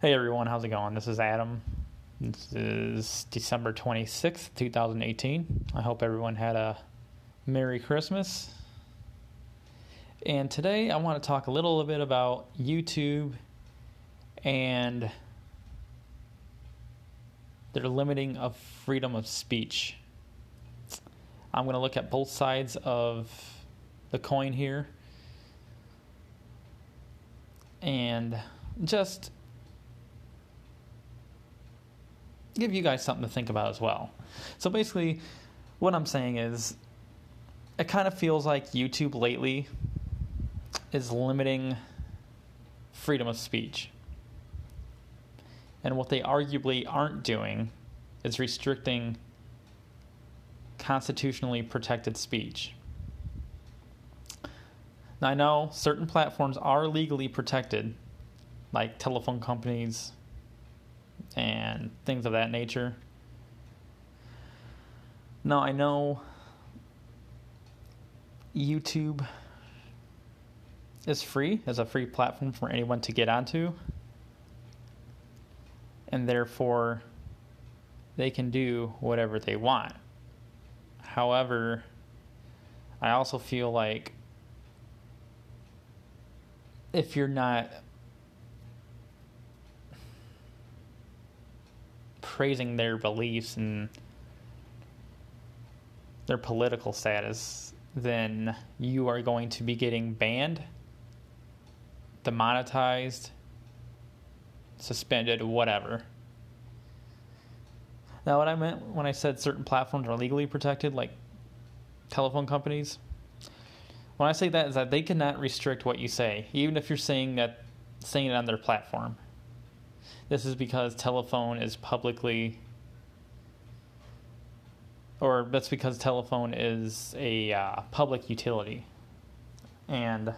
Hey everyone, how's it going? This is Adam. This is December 26th, 2018. I hope everyone had a Merry Christmas. And today I want to talk a little bit about YouTube and their limiting of freedom of speech. I'm going to look at both sides of the coin here and just give you guys something to think about as well. So basically, what I'm saying is, it kind of feels like YouTube lately is limiting freedom of speech. And what they arguably aren't doing is restricting constitutionally protected speech. Now, I know certain platforms are legally protected, like telephone companies and things of that nature. Now, I know YouTube is free, as a free platform for anyone to get onto, and therefore they can do whatever they want. However, I also feel like if you're not praising their beliefs and their political status, then you are going to be getting banned, demonetized, suspended, whatever. Now, what I meant when I said certain platforms are legally protected, like telephone companies, when I say that is that they cannot restrict what you say, even if you're saying that saying it on their platform. This is because telephone is publicly, or that's because telephone is a uh, public utility, and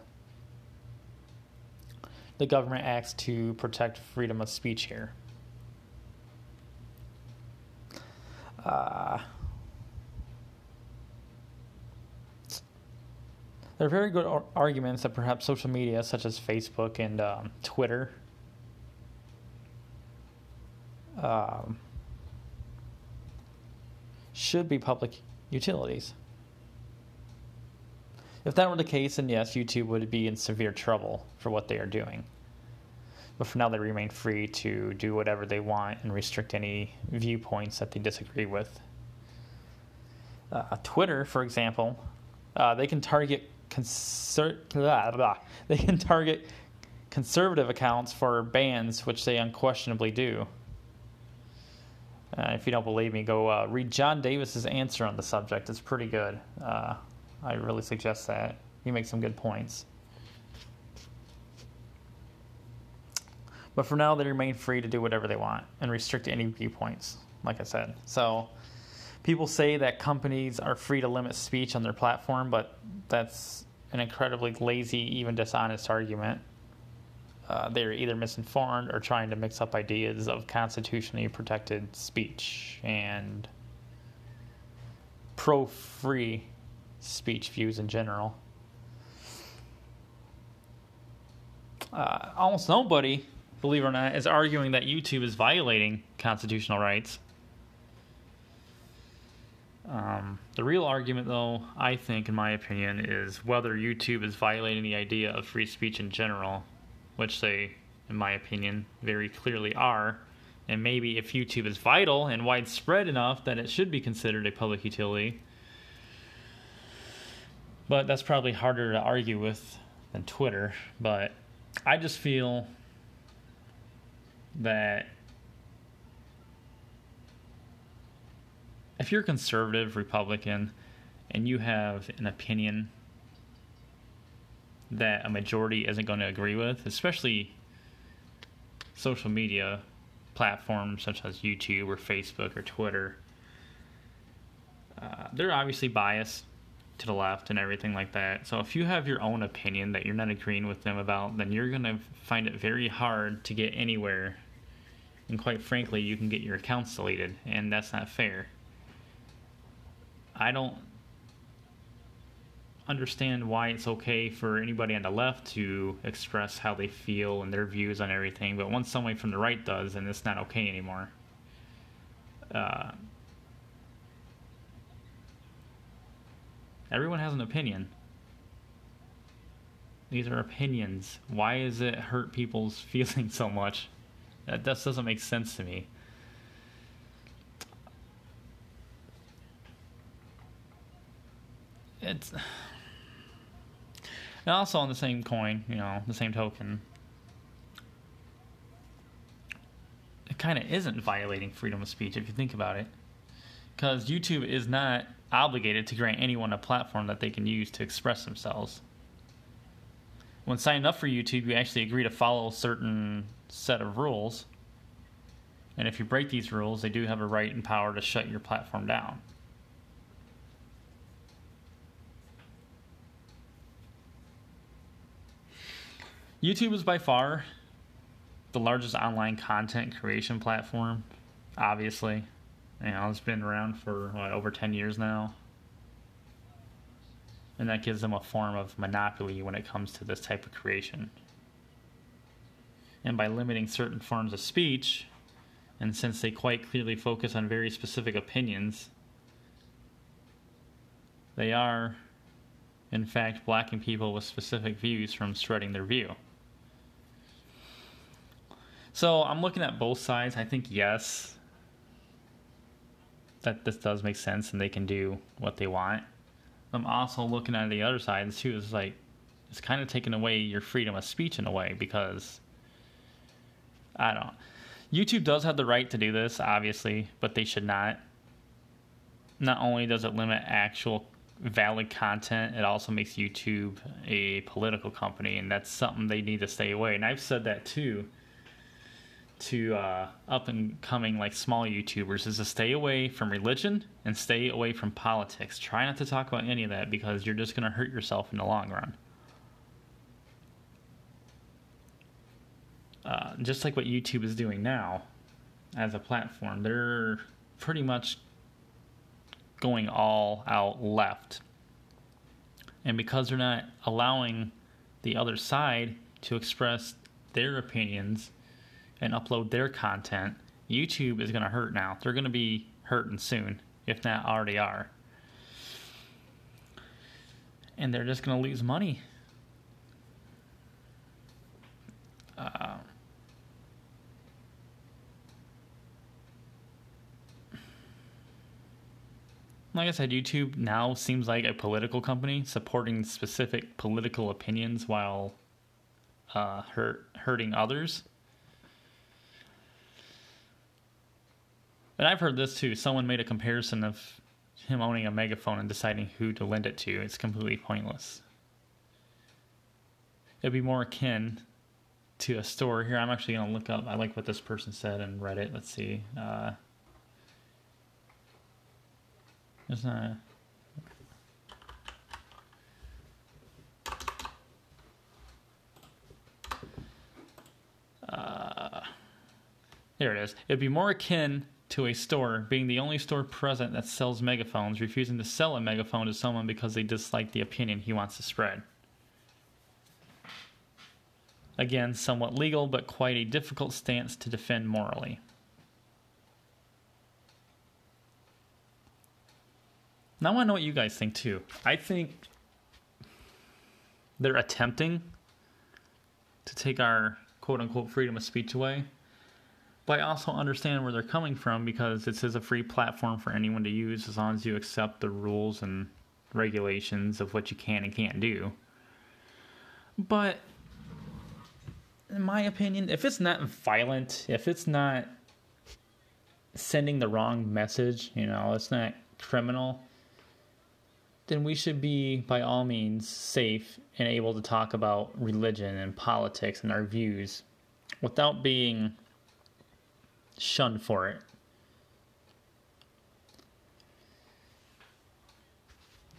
the government acts to protect freedom of speech here. Uh, there are very good ar- arguments that perhaps social media, such as Facebook and um, Twitter, um, should be public utilities. If that were the case, then yes, YouTube would be in severe trouble for what they are doing. But for now, they remain free to do whatever they want and restrict any viewpoints that they disagree with. Uh, Twitter, for example, uh, they can target conser- blah, blah. they can target conservative accounts for bans, which they unquestionably do. Uh, if you don't believe me, go uh, read John Davis's answer on the subject. It's pretty good. Uh, I really suggest that. He makes some good points. But for now, they remain free to do whatever they want and restrict any viewpoints, like I said. So people say that companies are free to limit speech on their platform, but that's an incredibly lazy, even dishonest argument. Uh, they're either misinformed or trying to mix up ideas of constitutionally protected speech and pro free speech views in general. Uh, almost nobody, believe it or not, is arguing that YouTube is violating constitutional rights. Um, the real argument, though, I think, in my opinion, is whether YouTube is violating the idea of free speech in general which they, in my opinion, very clearly are. And maybe if YouTube is vital and widespread enough, then it should be considered a public utility. But that's probably harder to argue with than Twitter. But I just feel that if you're a conservative Republican and you have an opinion that a majority isn't going to agree with, especially social media platforms such as YouTube or Facebook or Twitter. Uh, they're obviously biased to the left and everything like that. So if you have your own opinion that you're not agreeing with them about, then you're going to find it very hard to get anywhere. And quite frankly, you can get your accounts deleted, and that's not fair. I don't understand why it's okay for anybody on the left to express how they feel and their views on everything, but once somebody from the right does, then it's not okay anymore. Uh, everyone has an opinion. These are opinions. Why does it hurt people's feelings so much? That just doesn't make sense to me. It's and also on the same coin, you know, the same token, it kind of isn't violating freedom of speech if you think about it. Because YouTube is not obligated to grant anyone a platform that they can use to express themselves. When signing up for YouTube, you actually agree to follow a certain set of rules. And if you break these rules, they do have a right and power to shut your platform down. YouTube is by far the largest online content creation platform, obviously. You know, it's been around for what, over 10 years now. And that gives them a form of monopoly when it comes to this type of creation. And by limiting certain forms of speech, and since they quite clearly focus on very specific opinions, they are, in fact, blocking people with specific views from spreading their view. So I'm looking at both sides. I think yes, that this does make sense and they can do what they want. I'm also looking at the other side and too. It's like it's kind of taking away your freedom of speech in a way because I don't. YouTube does have the right to do this, obviously, but they should not. Not only does it limit actual valid content, it also makes YouTube a political company, and that's something they need to stay away. And I've said that too to uh, up and coming like small YouTubers is to stay away from religion and stay away from politics. Try not to talk about any of that because you're just going to hurt yourself in the long run. Uh, just like what YouTube is doing now as a platform, they're pretty much going all out left. And because they're not allowing the other side to express their opinions and upload their content, YouTube is going to hurt now. They're going to be hurting soon, if not already are. And they're just going to lose money. Uh, like I said, YouTube now seems like a political company supporting specific political opinions while uh, hurt, hurting others. And I've heard this too. Someone made a comparison of him owning a megaphone and deciding who to lend it to. It's completely pointless. It'd be more akin to a store. Here, I'm actually going to look up. I like what this person said in Reddit. Let's see. Uh, there's not. Uh, there it is. It'd be more akin to a store, being the only store present that sells megaphones, refusing to sell a megaphone to someone because they dislike the opinion he wants to spread. Again, somewhat legal, but quite a difficult stance to defend morally. Now I want to know what you guys think too. I think they're attempting to take our quote unquote freedom of speech away but I also understand where they're coming from because this is a free platform for anyone to use as long as you accept the rules and regulations of what you can and can't do. But in my opinion, if it's not violent, if it's not sending the wrong message, you know, it's not criminal, then we should be by all means safe and able to talk about religion and politics and our views without being shunned for it.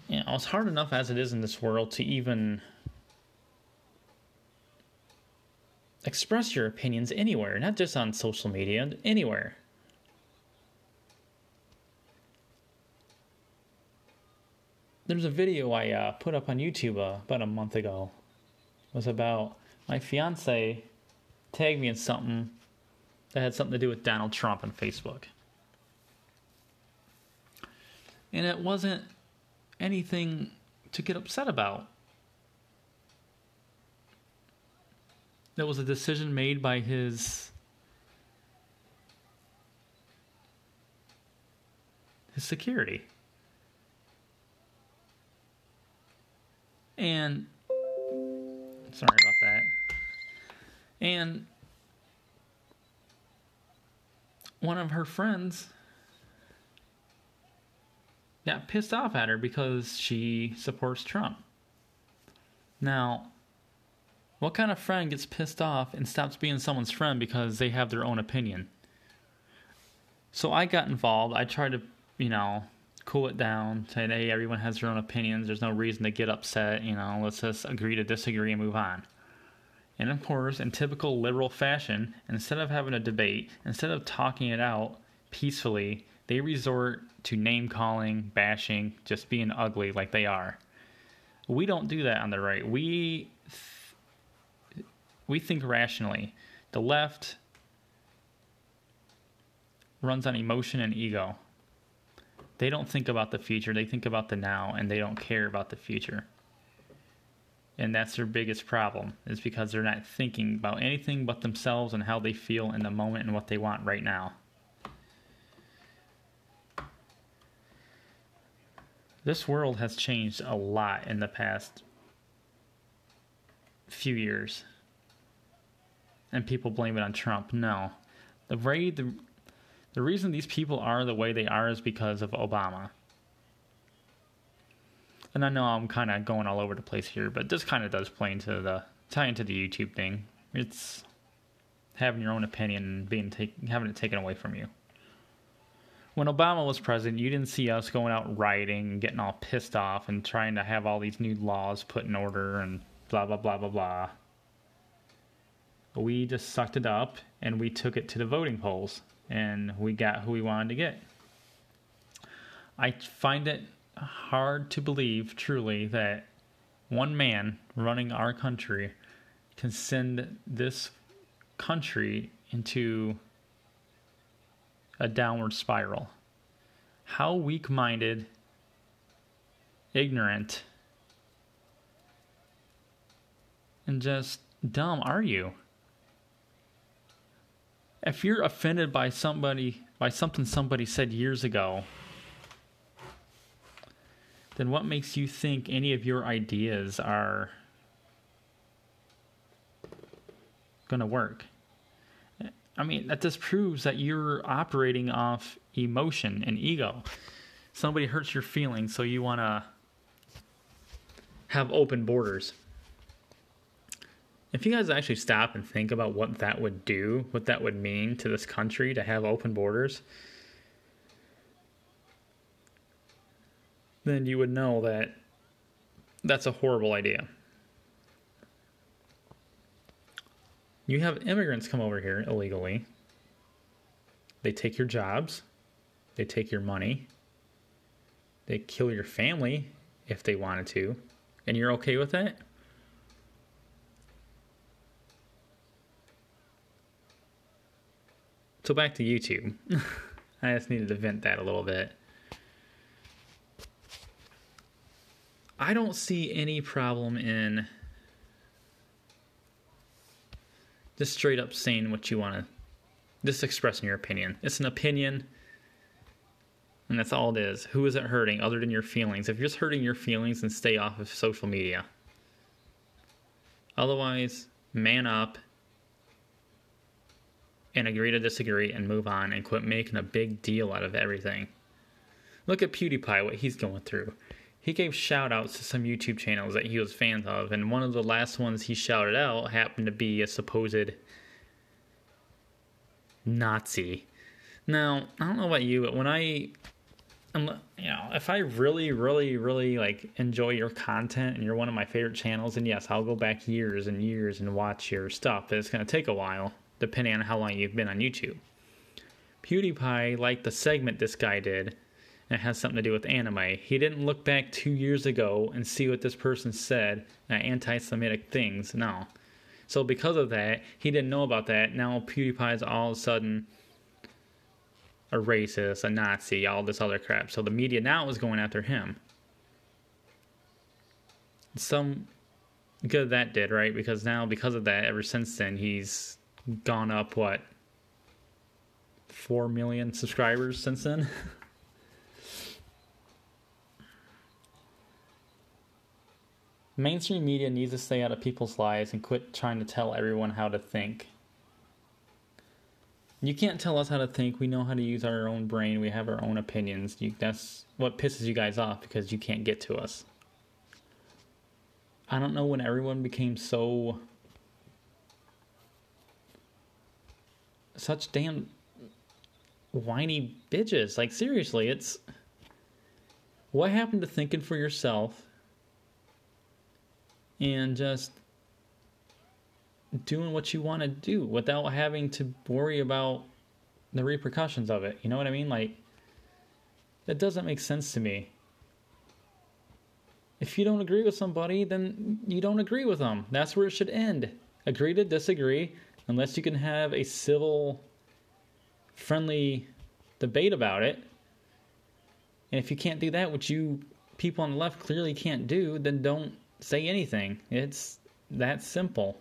Know, it's hard enough as it is in this world to even express your opinions anywhere, not just on social media, anywhere. there's a video I uh, put up on YouTube uh, about a month ago. It was about my fiance tagged me in something that had something to do with Donald Trump and Facebook. And it wasn't anything to get upset about. That was a decision made by his his security. And sorry about that. And one of her friends got pissed off at her because she supports Trump. Now, what kind of friend gets pissed off and stops being someone's friend because they have their own opinion? So I got involved. I tried to, you know, cool it down, say, hey, everyone has their own opinions. There's no reason to get upset. You know, let's just agree to disagree and move on. And of course, in typical liberal fashion, instead of having a debate, instead of talking it out peacefully, they resort to name calling, bashing, just being ugly like they are. We don't do that on the right. We th- we think rationally. The left runs on emotion and ego. They don't think about the future, they think about the now and they don't care about the future. And that's their biggest problem is because they're not thinking about anything but themselves and how they feel in the moment and what they want right now. This world has changed a lot in the past few years. And people blame it on Trump. No. The way the the reason these people are the way they are is because of Obama. And I know I'm kind of going all over the place here, but this kind of does play into the tie into the YouTube thing. It's having your own opinion and being take, having it taken away from you when Obama was president, you didn't see us going out rioting and getting all pissed off and trying to have all these new laws put in order and blah, blah, blah, blah, blah. We just sucked it up and we took it to the voting polls and we got who we wanted to get. I find it hard to believe, truly, that one man running our country can send this country into a downward spiral. How weak minded, ignorant, and just dumb are you? If you're offended by somebody, by something somebody said years ago, then what makes you think any of your ideas are going to work? I mean, that just proves that you're operating off emotion and ego. Somebody hurts your feelings, so you want to have open borders. If you guys actually stop and think about what that would do, what that would mean to this country to have open borders, then you would know that that's a horrible idea. You have immigrants come over here illegally. They take your jobs, they take your money, they kill your family if they wanted to, and you're okay with that? So back to YouTube. I just needed to vent that a little bit. I don't see any problem in just straight up saying what you want to, just expressing your opinion. It's an opinion, and that's all it is. Who is it hurting other than your feelings? If you're just hurting your feelings, then stay off of social media. Otherwise, man up and agree to disagree and move on and quit making a big deal out of everything. Look at PewDiePie, what he's going through he gave shout outs to some YouTube channels that he was fans of, and one of the last ones he shouted out happened to be a supposed Nazi. Now, I don't know about you, but when I I'm, you know, if I really, really, really like enjoy your content and you're one of my favorite channels, and yes, I'll go back years and years and watch your stuff, but it's going to take a while, depending on how long you've been on YouTube. PewDiePie liked the segment this guy did it has something to do with anime. He didn't look back two years ago and see what this person said, uh, anti Semitic things. No. So because of that, he didn't know about that. Now PewDiePie is all of a sudden a racist, a Nazi, all this other crap. So the media now is going after him. Some good that did, right? Because now, because of that, ever since then, he's gone up, what, 4 million subscribers since then? Mainstream media needs to stay out of people's lives and quit trying to tell everyone how to think. You can't tell us how to think. We know how to use our own brain. We have our own opinions. You, that's what pisses you guys off because you can't get to us. I don't know when everyone became so such damn whiny bitches. Like seriously, it's what happened to thinking for yourself and just doing what you want to do without having to worry about the repercussions of it. You know what I mean? Like, that doesn't make sense to me. If you don't agree with somebody, then you don't agree with them. That's where it should end. Agree to disagree, unless you can have a civil, friendly debate about it. And if you can't do that, which you people on the left clearly can't do, then don't say anything. It's that simple.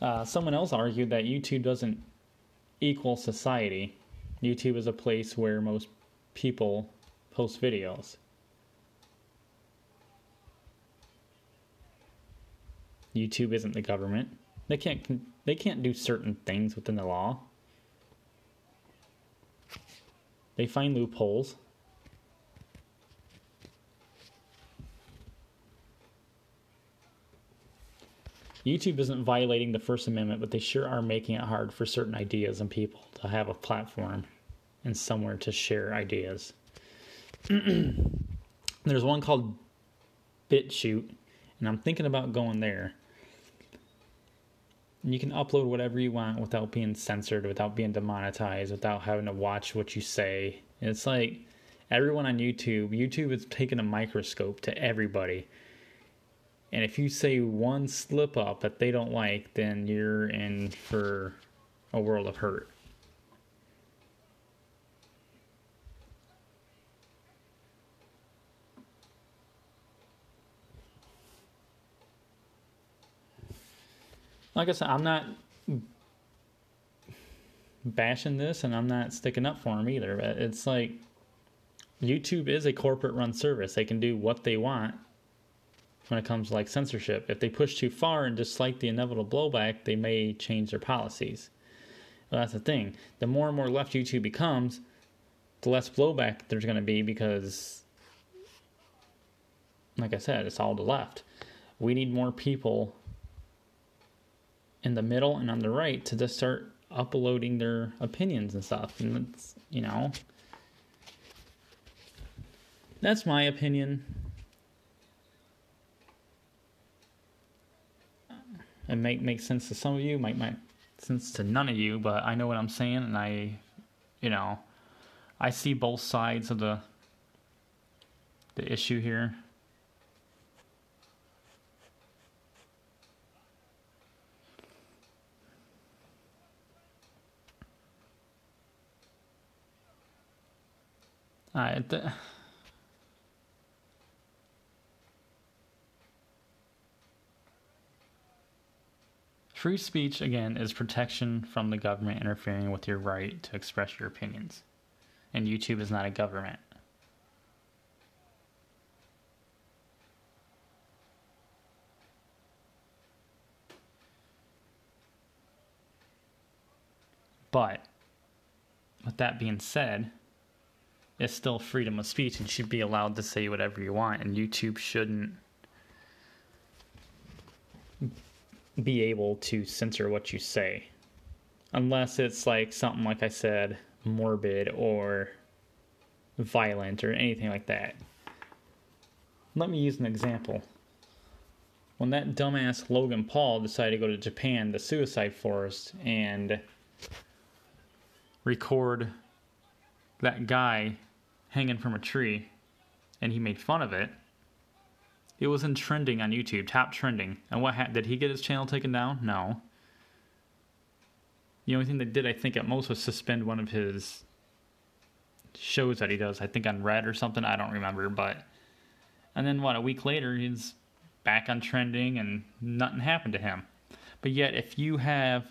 Uh, someone else argued that YouTube doesn't equal society. YouTube is a place where most people post videos. YouTube isn't the government. They can't they can't do certain things within the law. They find loopholes. YouTube isn't violating the First Amendment, but they sure are making it hard for certain ideas and people to have a platform and somewhere to share ideas. There's one called BitChute, and I'm thinking about going there. And you can upload whatever you want without being censored, without being demonetized, without having to watch what you say. And it's like everyone on YouTube, YouTube is taking a microscope to everybody. And if you say one slip up that they don't like, then you're in for a world of hurt. Like I said, I'm not bashing this and I'm not sticking up for them either. But it's like YouTube is a corporate run service. They can do what they want when it comes to like censorship. If they push too far and dislike the inevitable blowback, they may change their policies. Well, that's the thing. The more and more left YouTube becomes, the less blowback there's going to be because, like I said, it's all the left. We need more people in the middle and on the right to just start uploading their opinions and stuff. And it's, you know, that's my opinion. It might make sense to some of you, might make sense to none of you, but I know what I'm saying, and I, you know, I see both sides of the the issue here. The, free speech, again, is protection from the government interfering with your right to express your opinions. And YouTube is not a government. But, with that being said, it's still freedom of speech and should be allowed to say whatever you want and YouTube shouldn't be able to censor what you say unless it's like something like I said morbid or violent or anything like that. Let me use an example. when that dumbass Logan Paul decided to go to Japan, the suicide forest, and record that guy hanging from a tree, and he made fun of it. It was in trending on YouTube, top trending. And what ha- did he get his channel taken down? No. The only thing they did, I think, at most was suspend one of his shows that he does. I think on Red or something. I don't remember, but and then what? A week later, he's back on trending, and nothing happened to him. But yet, if you have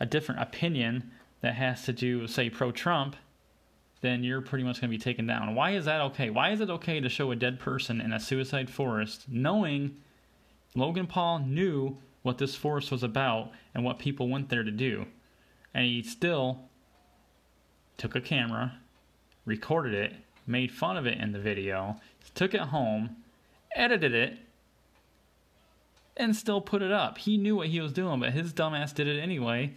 a different opinion that has to do, say, pro-Trump, then you're pretty much going to be taken down. Why is that okay? Why is it okay to show a dead person in a suicide forest, knowing Logan Paul knew what this forest was about and what people went there to do, and he still took a camera, recorded it, made fun of it in the video, took it home, edited it, and still put it up. He knew what he was doing, but his dumbass did it anyway,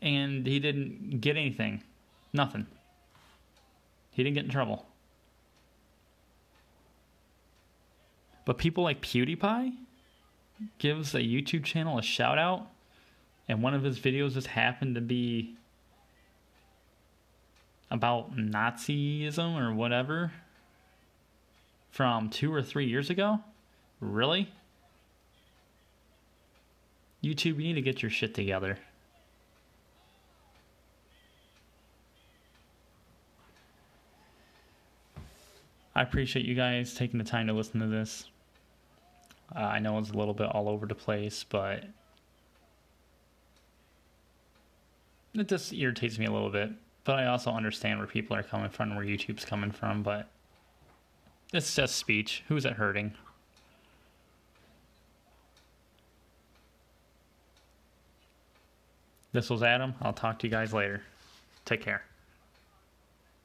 and he didn't get anything. Nothing. He didn't get in trouble. But people like PewDiePie gives a YouTube channel a shout out, and one of his videos just happened to be about Nazism or whatever from two or three years ago? Really? YouTube, you need to get your shit together. I appreciate you guys taking the time to listen to this. Uh, I know it's a little bit all over the place, but it just irritates me a little bit but I also understand where people are coming from, where YouTube's coming from, but it's just speech. Who's it hurting? This was Adam. I'll talk to you guys later. Take care.